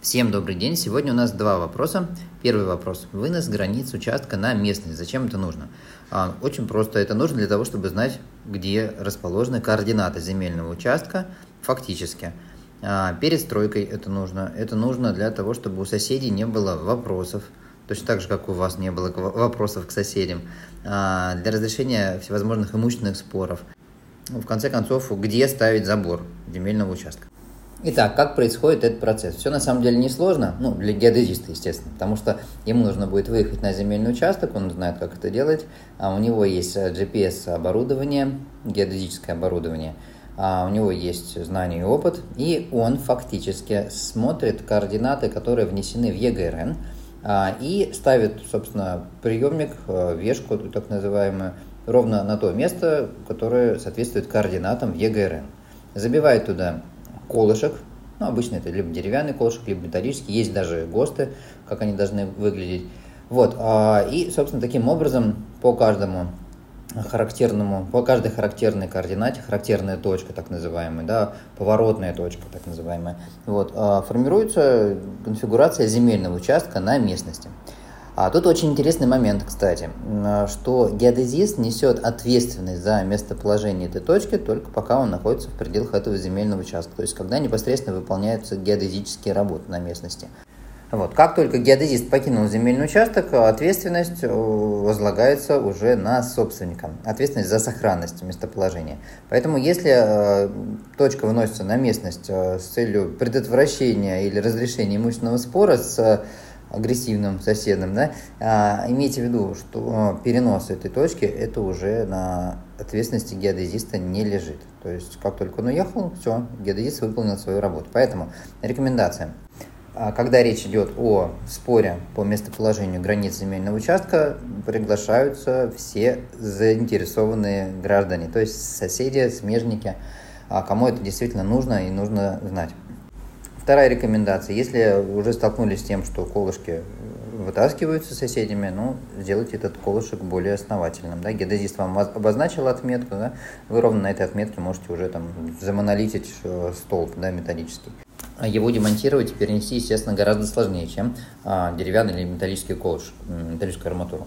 Всем добрый день. Сегодня у нас два вопроса. Первый вопрос. Вынос границ участка на местность. Зачем это нужно? А, очень просто. Это нужно для того, чтобы знать, где расположены координаты земельного участка фактически. А, перед стройкой это нужно. Это нужно для того, чтобы у соседей не было вопросов. Точно так же, как у вас не было вопросов к соседям. А, для разрешения всевозможных имущественных споров. В конце концов, где ставить забор земельного участка. Итак, как происходит этот процесс? Все на самом деле несложно, ну, для геодезиста, естественно, потому что ему нужно будет выехать на земельный участок, он знает, как это делать, а у него есть э, GPS-оборудование, геодезическое оборудование, а у него есть знания и опыт, и он фактически смотрит координаты, которые внесены в ЕГРН, а, и ставит, собственно, приемник, э, вешку, так называемую, ровно на то место, которое соответствует координатам в ЕГРН. Забивает туда колышек. Ну, обычно это либо деревянный колышек, либо металлический. Есть даже ГОСТы, как они должны выглядеть. Вот. А, и, собственно, таким образом по каждому характерному, по каждой характерной координате, характерная точка, так называемая, да, поворотная точка, так называемая, вот, а, формируется конфигурация земельного участка на местности. А тут очень интересный момент, кстати, что геодезист несет ответственность за местоположение этой точки только пока он находится в пределах этого земельного участка, то есть когда непосредственно выполняются геодезические работы на местности. Вот. Как только геодезист покинул земельный участок, ответственность э, возлагается уже на собственника. Ответственность за сохранность местоположения. Поэтому если э, точка выносится на местность э, с целью предотвращения или разрешения имущественного спора с агрессивным соседом, да, а, имейте в виду, что а, перенос этой точки, это уже на ответственности геодезиста не лежит. То есть, как только он уехал, все, геодезист выполнил свою работу. Поэтому рекомендация. А, когда речь идет о споре по местоположению границ земельного участка, приглашаются все заинтересованные граждане, то есть соседи, смежники, а, кому это действительно нужно и нужно знать. Вторая рекомендация. Если уже столкнулись с тем, что колышки вытаскиваются соседями, ну, сделайте этот колышек более основательным. Да? Геодезист вам обозначил отметку, да? вы ровно на этой отметке можете уже там замонолитить э, столб да, металлический. А его демонтировать и перенести, естественно, гораздо сложнее, чем а, деревянный или металлический колыш, металлическую арматуру.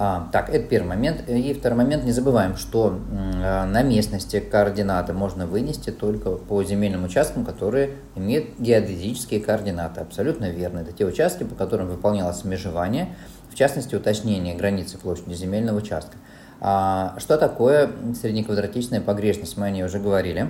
А, так, это первый момент. И второй момент, не забываем, что а, на местности координаты можно вынести только по земельным участкам, которые имеют геодезические координаты. Абсолютно верно. Это те участки, по которым выполнялось межевание, в частности, уточнение границы площади земельного участка. А, что такое среднеквадратичная погрешность, мы о ней уже говорили,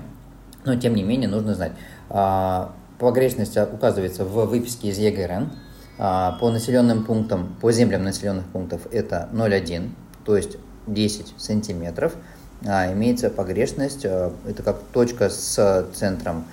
но тем не менее нужно знать. А, погрешность указывается в выписке из ЕГРН, по населенным пунктам, по землям населенных пунктов это 0,1, то есть 10 сантиметров. А, имеется погрешность, а, это как точка с центром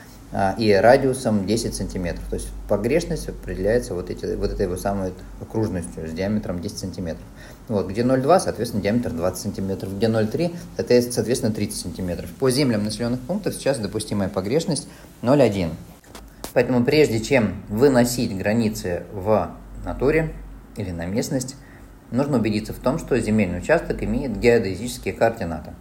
и радиусом 10 сантиметров. То есть погрешность определяется вот, эти, вот этой вот самой окружностью с диаметром 10 сантиметров. Вот, где 0,2, соответственно, диаметр 20 сантиметров, где 0,3, это, соответственно, 30 сантиметров. По землям населенных пунктов сейчас допустимая погрешность 0,1. Поэтому прежде чем выносить границы в натуре или на местность, нужно убедиться в том, что земельный участок имеет геодезические координаты.